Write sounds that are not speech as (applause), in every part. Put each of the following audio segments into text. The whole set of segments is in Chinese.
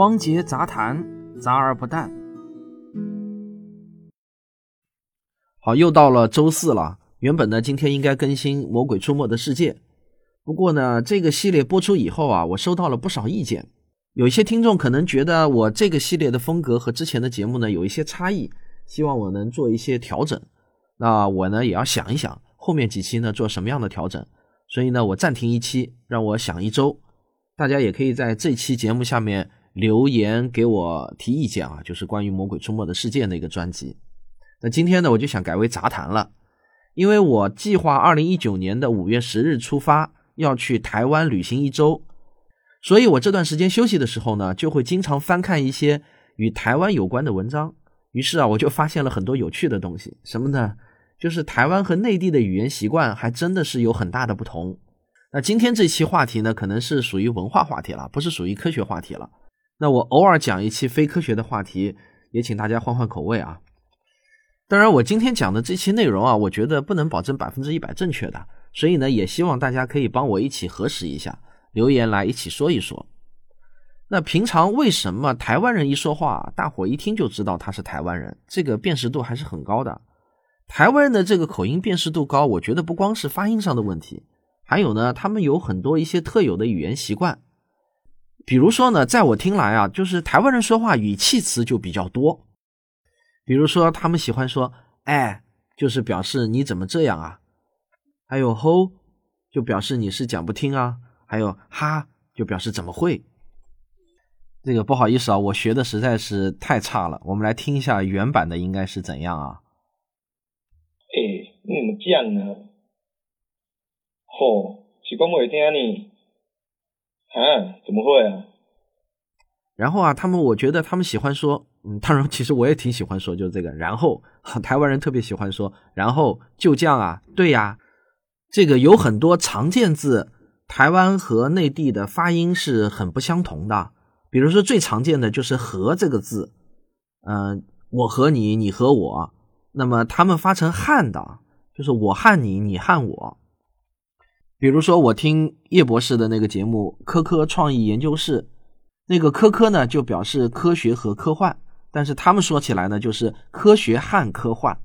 汪杰杂谈，杂而不淡。好，又到了周四了。原本呢，今天应该更新《魔鬼出没的世界》，不过呢，这个系列播出以后啊，我收到了不少意见。有一些听众可能觉得我这个系列的风格和之前的节目呢有一些差异，希望我能做一些调整。那我呢也要想一想后面几期呢做什么样的调整。所以呢，我暂停一期，让我想一周。大家也可以在这期节目下面留言给我提意见啊，就是关于《魔鬼出没的世界》那个专辑。那今天呢，我就想改为杂谈了，因为我计划二零一九年的五月十日出发，要去台湾旅行一周，所以我这段时间休息的时候呢，就会经常翻看一些与台湾有关的文章。于是啊，我就发现了很多有趣的东西，什么呢？就是台湾和内地的语言习惯还真的是有很大的不同。那今天这期话题呢，可能是属于文化话题了，不是属于科学话题了。那我偶尔讲一期非科学的话题，也请大家换换口味啊。当然，我今天讲的这期内容啊，我觉得不能保证百分之一百正确的，所以呢，也希望大家可以帮我一起核实一下，留言来一起说一说。那平常为什么台湾人一说话，大伙一听就知道他是台湾人？这个辨识度还是很高的。台湾人的这个口音辨识度高，我觉得不光是发音上的问题，还有呢，他们有很多一些特有的语言习惯。比如说呢，在我听来啊，就是台湾人说话语气词就比较多。比如说，他们喜欢说“哎”，就是表示你怎么这样啊；还有“吼”，就表示你是讲不听啊；还有“哈”，就表示怎么会。这个不好意思啊，我学的实在是太差了。我们来听一下原版的应该是怎样啊。你怎么这样呢？吼，是讲袂听呢？啊，怎么会啊？然后啊，他们我觉得他们喜欢说，嗯，当然其实我也挺喜欢说，就是这个。然后 (laughs) 台湾人特别喜欢说，然后就这样啊，对呀，这个有很多常见字，台湾和内地的发音是很不相同的。比如说最常见的就是“和”这个字，嗯，我和你，你和我，那么他们发成汉的。就是我汉你，你汉我。比如说，我听叶博士的那个节目《科科创意研究室》，那个“科科”呢，就表示科学和科幻，但是他们说起来呢，就是科学和科幻。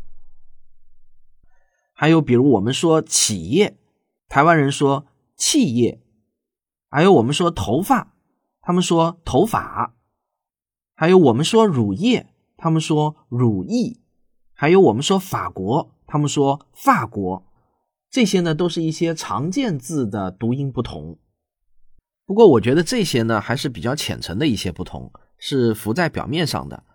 还有，比如我们说企业，台湾人说企业；还有我们说头发，他们说头发；还有我们说乳液，他们说乳液；还有我们说法国。他们说法国，这些呢都是一些常见字的读音不同。不过我觉得这些呢还是比较浅层的一些不同，是浮在表面上的。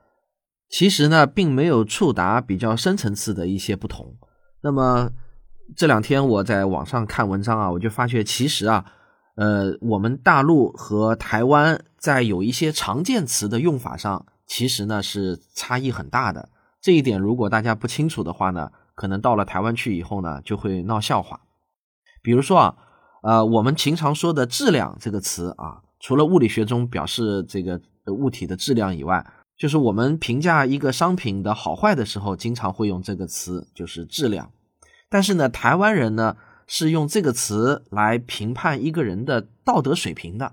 其实呢并没有触达比较深层次的一些不同。那么这两天我在网上看文章啊，我就发觉其实啊，呃，我们大陆和台湾在有一些常见词的用法上，其实呢是差异很大的。这一点如果大家不清楚的话呢？可能到了台湾去以后呢，就会闹笑话。比如说啊，呃，我们经常说的“质量”这个词啊，除了物理学中表示这个物体的质量以外，就是我们评价一个商品的好坏的时候，经常会用这个词，就是质量。但是呢，台湾人呢是用这个词来评判一个人的道德水平的。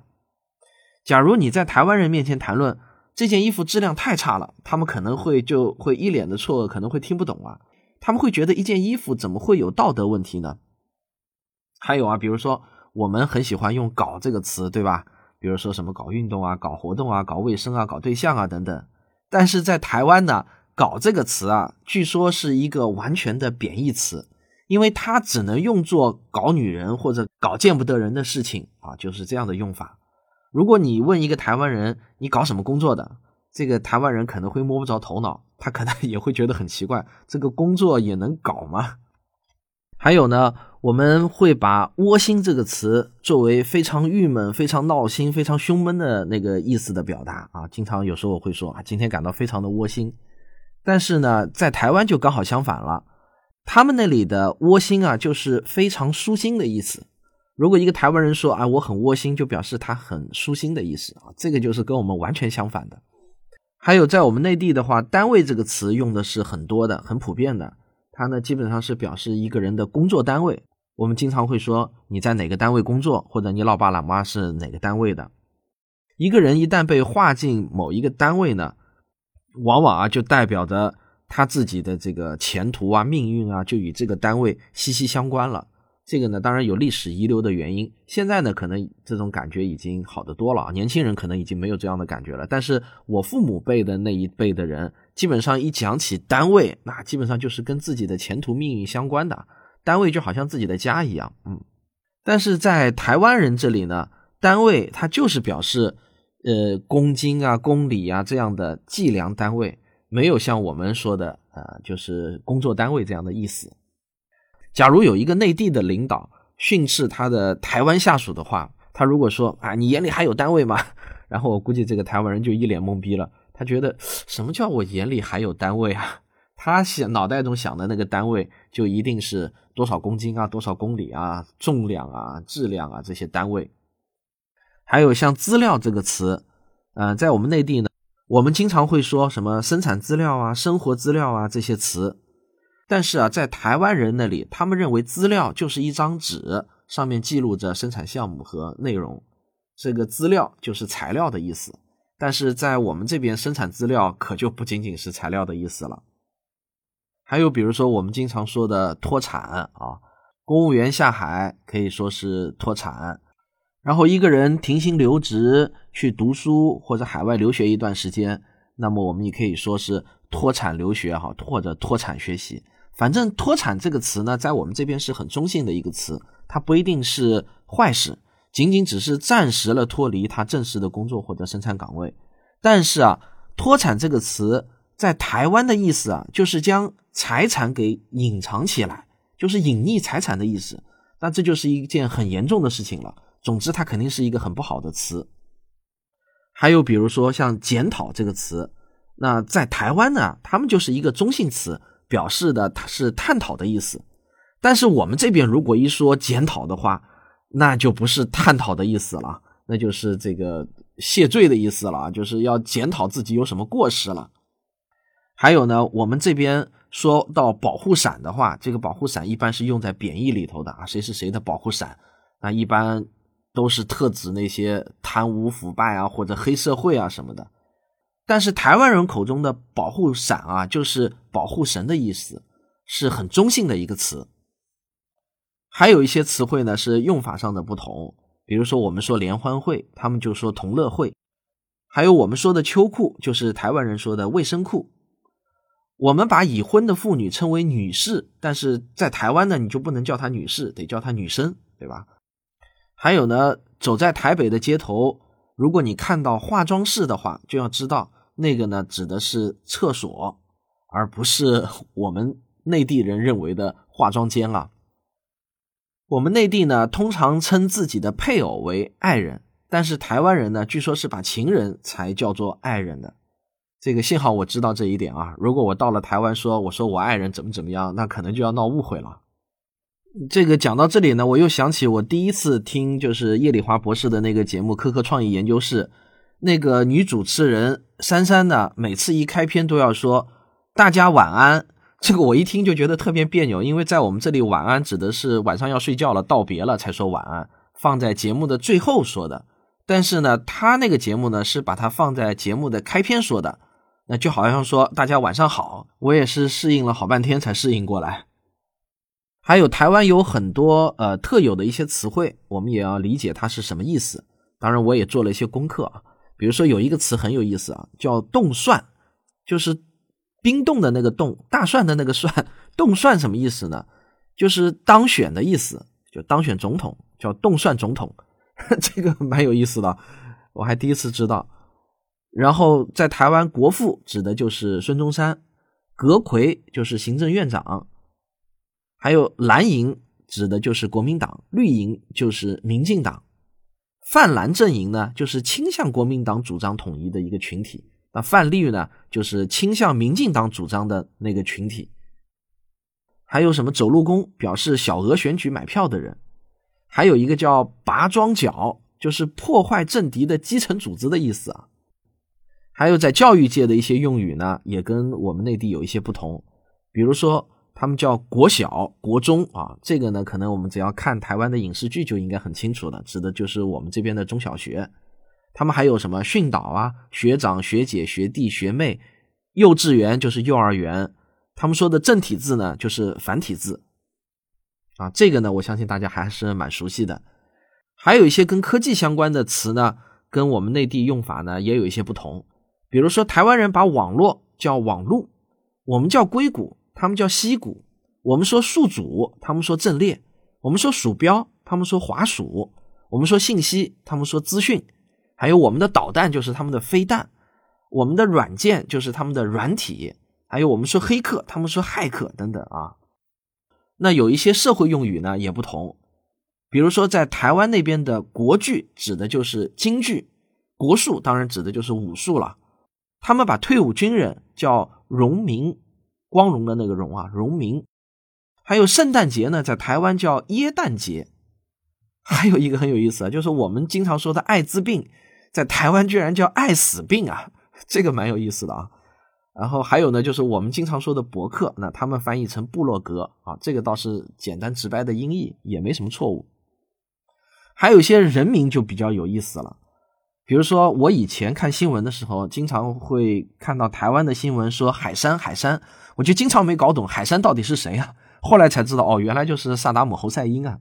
假如你在台湾人面前谈论这件衣服质量太差了，他们可能会就会一脸的错愕，可能会听不懂啊。他们会觉得一件衣服怎么会有道德问题呢？还有啊，比如说我们很喜欢用“搞”这个词，对吧？比如说什么搞运动啊、搞活动啊、搞卫生啊、搞对象啊等等。但是在台湾呢，“搞”这个词啊，据说是一个完全的贬义词，因为它只能用作搞女人或者搞见不得人的事情啊，就是这样的用法。如果你问一个台湾人，你搞什么工作的？这个台湾人可能会摸不着头脑。他可能 (laughs) 也会觉得很奇怪，这个工作也能搞吗？还有呢，我们会把“窝心”这个词作为非常郁闷、非常闹心、非常胸闷的那个意思的表达啊。经常有时候我会说啊，今天感到非常的窝心。但是呢，在台湾就刚好相反了，他们那里的“窝心”啊，就是非常舒心的意思。如果一个台湾人说啊，我很窝心，就表示他很舒心的意思啊。这个就是跟我们完全相反的。还有在我们内地的话，“单位”这个词用的是很多的、很普遍的。它呢，基本上是表示一个人的工作单位。我们经常会说你在哪个单位工作，或者你老爸老妈是哪个单位的。一个人一旦被划进某一个单位呢，往往啊就代表着他自己的这个前途啊、命运啊，就与这个单位息息相关了。这个呢，当然有历史遗留的原因。现在呢，可能这种感觉已经好得多了，年轻人可能已经没有这样的感觉了。但是我父母辈的那一辈的人，基本上一讲起单位，那基本上就是跟自己的前途命运相关的，单位就好像自己的家一样。嗯，但是在台湾人这里呢，单位它就是表示，呃，公斤啊、公里啊这样的计量单位，没有像我们说的，呃，就是工作单位这样的意思。假如有一个内地的领导训斥他的台湾下属的话，他如果说啊，你眼里还有单位吗？(laughs) 然后我估计这个台湾人就一脸懵逼了，他觉得什么叫我眼里还有单位啊？(laughs) 他想脑袋中想的那个单位就一定是多少公斤啊、多少公里啊、重量啊、质量啊这些单位。还有像资料这个词，呃，在我们内地呢，我们经常会说什么生产资料啊、生活资料啊这些词。但是啊，在台湾人那里，他们认为资料就是一张纸，上面记录着生产项目和内容，这个资料就是材料的意思。但是在我们这边，生产资料可就不仅仅是材料的意思了。还有比如说我们经常说的脱产啊，公务员下海可以说是脱产，然后一个人停薪留职去读书或者海外留学一段时间，那么我们也可以说是脱产留学哈，或者脱产学习。反正脱产这个词呢，在我们这边是很中性的一个词，它不一定是坏事，仅仅只是暂时了脱离他正式的工作或者生产岗位。但是啊，脱产这个词在台湾的意思啊，就是将财产给隐藏起来，就是隐匿财产的意思。那这就是一件很严重的事情了。总之，它肯定是一个很不好的词。还有比如说像检讨这个词，那在台湾呢，他们就是一个中性词。表示的它是探讨的意思，但是我们这边如果一说检讨的话，那就不是探讨的意思了，那就是这个谢罪的意思了，就是要检讨自己有什么过失了。还有呢，我们这边说到保护伞的话，这个保护伞一般是用在贬义里头的啊，谁是谁的保护伞，那一般都是特指那些贪污腐败啊或者黑社会啊什么的。但是台湾人口中的保护伞啊，就是保护神的意思，是很中性的一个词。还有一些词汇呢是用法上的不同，比如说我们说联欢会，他们就说同乐会；还有我们说的秋裤，就是台湾人说的卫生裤。我们把已婚的妇女称为女士，但是在台湾呢，你就不能叫她女士，得叫她女生，对吧？还有呢，走在台北的街头，如果你看到化妆室的话，就要知道。那个呢，指的是厕所，而不是 (laughs) 我们内地人认为的化妆间啊。我们内地呢，通常称自己的配偶为爱人，但是台湾人呢，据说是把情人才叫做爱人的。这个幸好我知道这一点啊，如果我到了台湾说我说我爱人怎么怎么样，那可能就要闹误会了。这个讲到这里呢，我又想起我第一次听就是叶礼华博士的那个节目《科科创意研究室》。那个女主持人珊珊呢，每次一开篇都要说“大家晚安”，这个我一听就觉得特别别扭，因为在我们这里，晚安指的是晚上要睡觉了，道别了才说晚安，放在节目的最后说的。但是呢，他那个节目呢，是把它放在节目的开篇说的，那就好像说“大家晚上好”，我也是适应了好半天才适应过来。还有台湾有很多呃特有的一些词汇，我们也要理解它是什么意思。当然，我也做了一些功课啊。比如说有一个词很有意思啊，叫“冻蒜”，就是冰冻的那个冻，大蒜的那个蒜。冻蒜什么意思呢？就是当选的意思，就当选总统，叫冻蒜总统。(laughs) 这个蛮有意思的，我还第一次知道。然后在台湾，国父指的就是孙中山，阁魁就是行政院长，还有蓝营指的就是国民党，绿营就是民进党。泛蓝阵营呢，就是倾向国民党主张统一的一个群体；那泛绿呢，就是倾向民进党主张的那个群体。还有什么走路工，表示小额选举买票的人；还有一个叫拔庄脚，就是破坏政敌的基层组织的意思啊。还有在教育界的一些用语呢，也跟我们内地有一些不同，比如说。他们叫国小、国中啊，这个呢，可能我们只要看台湾的影视剧就应该很清楚了，指的就是我们这边的中小学。他们还有什么训导啊、学长、学姐、学弟、学妹，幼稚园就是幼儿园。他们说的正体字呢，就是繁体字。啊，这个呢，我相信大家还是蛮熟悉的。还有一些跟科技相关的词呢，跟我们内地用法呢也有一些不同。比如说，台湾人把网络叫网路，我们叫硅谷，他们叫西谷。我们说数组，他们说阵列；我们说鼠标，他们说滑鼠；我们说信息，他们说资讯；还有我们的导弹就是他们的飞弹，我们的软件就是他们的软体；还有我们说黑客，他们说骇客等等啊。那有一些社会用语呢也不同，比如说在台湾那边的国剧指的就是京剧，国术当然指的就是武术了。他们把退伍军人叫荣民，光荣的那个荣啊，荣民。还有圣诞节呢，在台湾叫耶诞节。还有一个很有意思啊，就是我们经常说的艾滋病，在台湾居然叫爱死病啊，这个蛮有意思的啊。然后还有呢，就是我们经常说的博客，那他们翻译成部落格啊，这个倒是简单直白的音译，也没什么错误。还有一些人名就比较有意思了，比如说我以前看新闻的时候，经常会看到台湾的新闻说海山海山，我就经常没搞懂海山到底是谁啊，后来才知道哦，原来就是萨达姆侯赛因啊。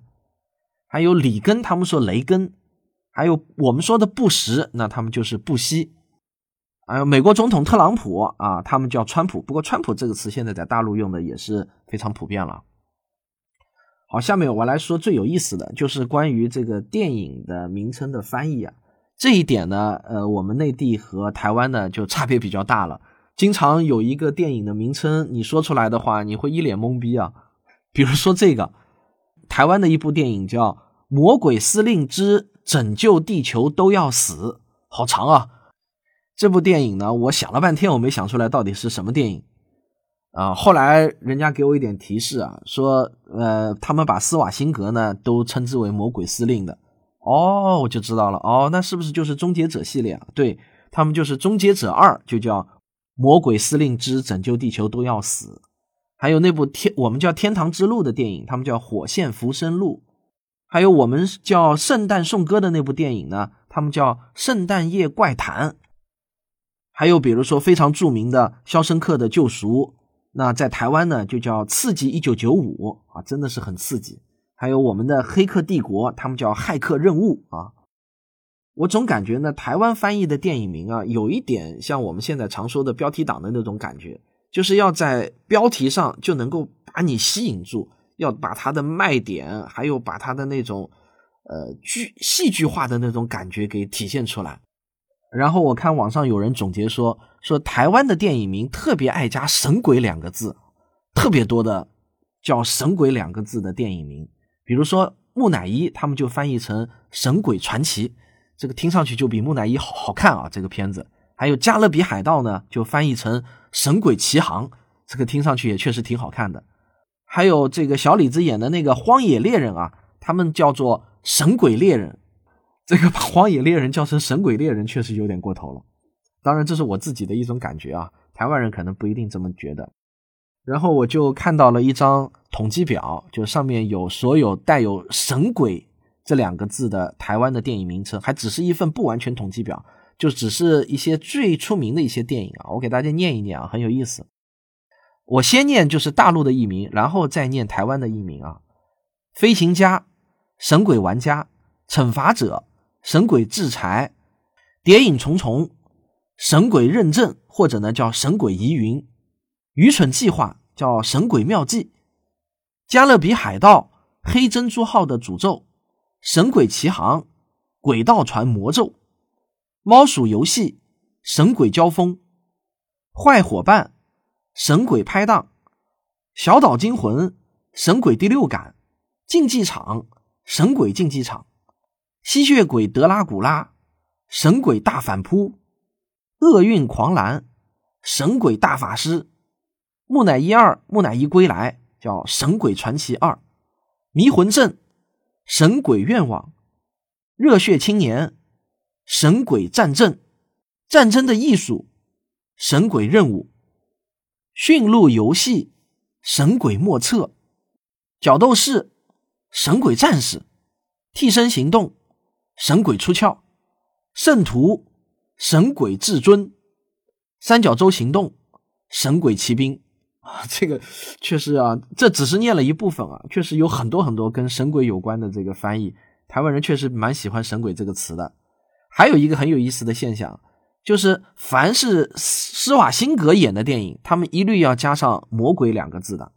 还有里根，他们说雷根，还有我们说的布什，那他们就是布希。还有美国总统特朗普啊，他们叫川普。不过“川普”这个词现在在大陆用的也是非常普遍了。好，下面我来说最有意思的就是关于这个电影的名称的翻译啊。这一点呢，呃，我们内地和台湾呢就差别比较大了。经常有一个电影的名称，你说出来的话，你会一脸懵逼啊。比如说这个，台湾的一部电影叫《魔鬼司令之拯救地球都要死》，好长啊。这部电影呢，我想了半天，我没想出来到底是什么电影啊。后来人家给我一点提示啊，说呃，他们把斯瓦辛格呢都称之为魔鬼司令的。哦，我就知道了。哦，那是不是就是终结者系列啊？对他们就是终结者二，就叫魔鬼司令之拯救地球都要死。还有那部天我们叫天堂之路的电影，他们叫火线浮生录。还有我们叫圣诞颂歌的那部电影呢，他们叫圣诞夜怪谈。还有比如说非常著名的《肖申克的救赎》，那在台湾呢就叫《刺激一九九五》啊，真的是很刺激。还有我们的《黑客帝国》，他们叫《骇客任务》啊。我总感觉呢，台湾翻译的电影名啊，有一点像我们现在常说的标题党的那种感觉，就是要在标题上就能够把你吸引住，要把它的卖点，还有把它的那种呃剧戏剧化的那种感觉给体现出来。然后我看网上有人总结说，说台湾的电影名特别爱加“神鬼”两个字，特别多的叫“神鬼”两个字的电影名，比如说木乃伊，他们就翻译成《神鬼传奇》，这个听上去就比木乃伊好好看啊。这个片子还有《加勒比海盗》呢，就翻译成《神鬼奇航》，这个听上去也确实挺好看的。还有这个小李子演的那个《荒野猎人》啊，他们叫做《神鬼猎人》。这个 (laughs) 把荒野猎人叫成神鬼猎人，确实有点过头了。当然，这是我自己的一种感觉啊，台湾人可能不一定这么觉得。然后我就看到了一张统计表，就上面有所有带有“神鬼”这两个字的台湾的电影名称，还只是一份不完全统计表，就只是一些最出名的一些电影啊。我给大家念一念啊，很有意思。我先念就是大陆的译名，然后再念台湾的译名啊。飞行家、神鬼玩家、惩罚者。神鬼制裁，谍影重重，神鬼认证或者呢叫神鬼疑云，愚蠢计划叫神鬼妙计，加勒比海盗黑珍珠号的诅咒，神鬼奇航，鬼盗船魔咒，猫鼠游戏，神鬼交锋，坏伙伴，神鬼拍档，小岛惊魂，神鬼第六感，竞技场，神鬼竞技场。吸血鬼德拉古拉，神鬼大反扑，厄运狂澜，神鬼大法师，木乃伊二，木乃伊归来，叫神鬼传奇二，迷魂阵，神鬼愿望，热血青年，神鬼战争，战争的艺术，神鬼任务，驯鹿游戏，神鬼莫测，角斗士，神鬼战士，替身行动。神鬼出窍，圣徒、神鬼至尊、三角洲行动、神鬼骑兵啊，这个确实啊，这只是念了一部分啊，确实有很多很多跟神鬼有关的这个翻译。台湾人确实蛮喜欢“神鬼”这个词的。还有一个很有意思的现象，就是凡是施瓦辛格演的电影，他们一律要加上“魔鬼”两个字的。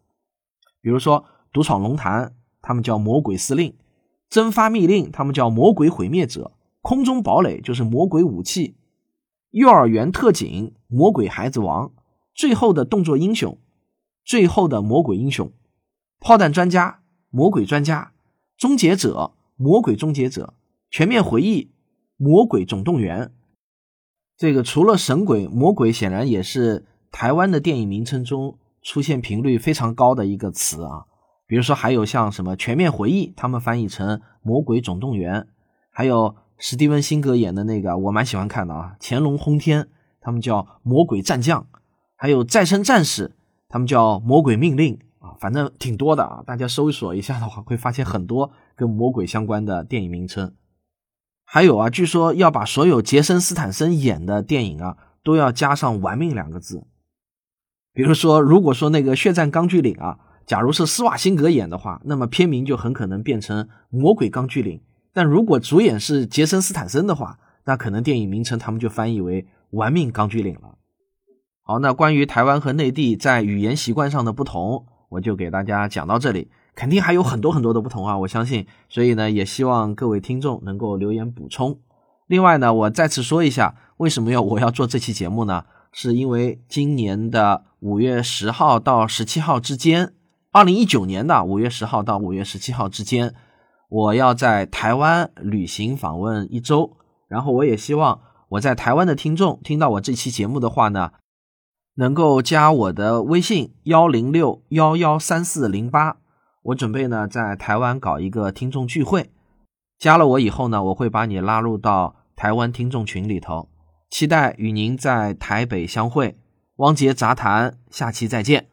比如说《独闯龙潭》，他们叫“魔鬼司令”；《征发密令》，他们叫“魔鬼毁灭者”；《空中堡垒》就是“魔鬼武器”；《幼儿园特警》“魔鬼孩子王”；《最后的动作英雄》《最后的魔鬼英雄》；《炮弹专家》“魔鬼专家”；《终结者》。魔鬼终结者、全面回忆、魔鬼总动员，这个除了神鬼，魔鬼显然也是台湾的电影名称中出现频率非常高的一个词啊。比如说，还有像什么全面回忆，他们翻译成魔鬼总动员，还有史蒂文辛格演的那个，我蛮喜欢看的啊，乾隆轰天，他们叫魔鬼战将，还有再生战士，他们叫魔鬼命令啊。反正挺多的啊，大家搜索一下的话，会发现很多跟魔鬼相关的电影名称。还有啊，据说要把所有杰森斯坦森演的电影啊，都要加上“玩命”两个字。比如说，如果说那个《血战钢锯岭》啊，假如是施瓦辛格演的话，那么片名就很可能变成《魔鬼钢锯岭》。但如果主演是杰森斯坦森的话，那可能电影名称他们就翻译为《玩命钢锯岭》了。好，那关于台湾和内地在语言习惯上的不同。我就给大家讲到这里，肯定还有很多很多的不同啊！我相信，所以呢，也希望各位听众能够留言补充。另外呢，我再次说一下，为什么要我要做这期节目呢？是因为今年的五月十号到十七号之间，二零一九年的五月十号到五月十七号之间，我要在台湾旅行访问一周。然后我也希望我在台湾的听众听到我这期节目的话呢。能够加我的微信幺零六幺幺三四零八，我准备呢在台湾搞一个听众聚会，加了我以后呢，我会把你拉入到台湾听众群里头，期待与您在台北相会。汪杰杂谈，下期再见。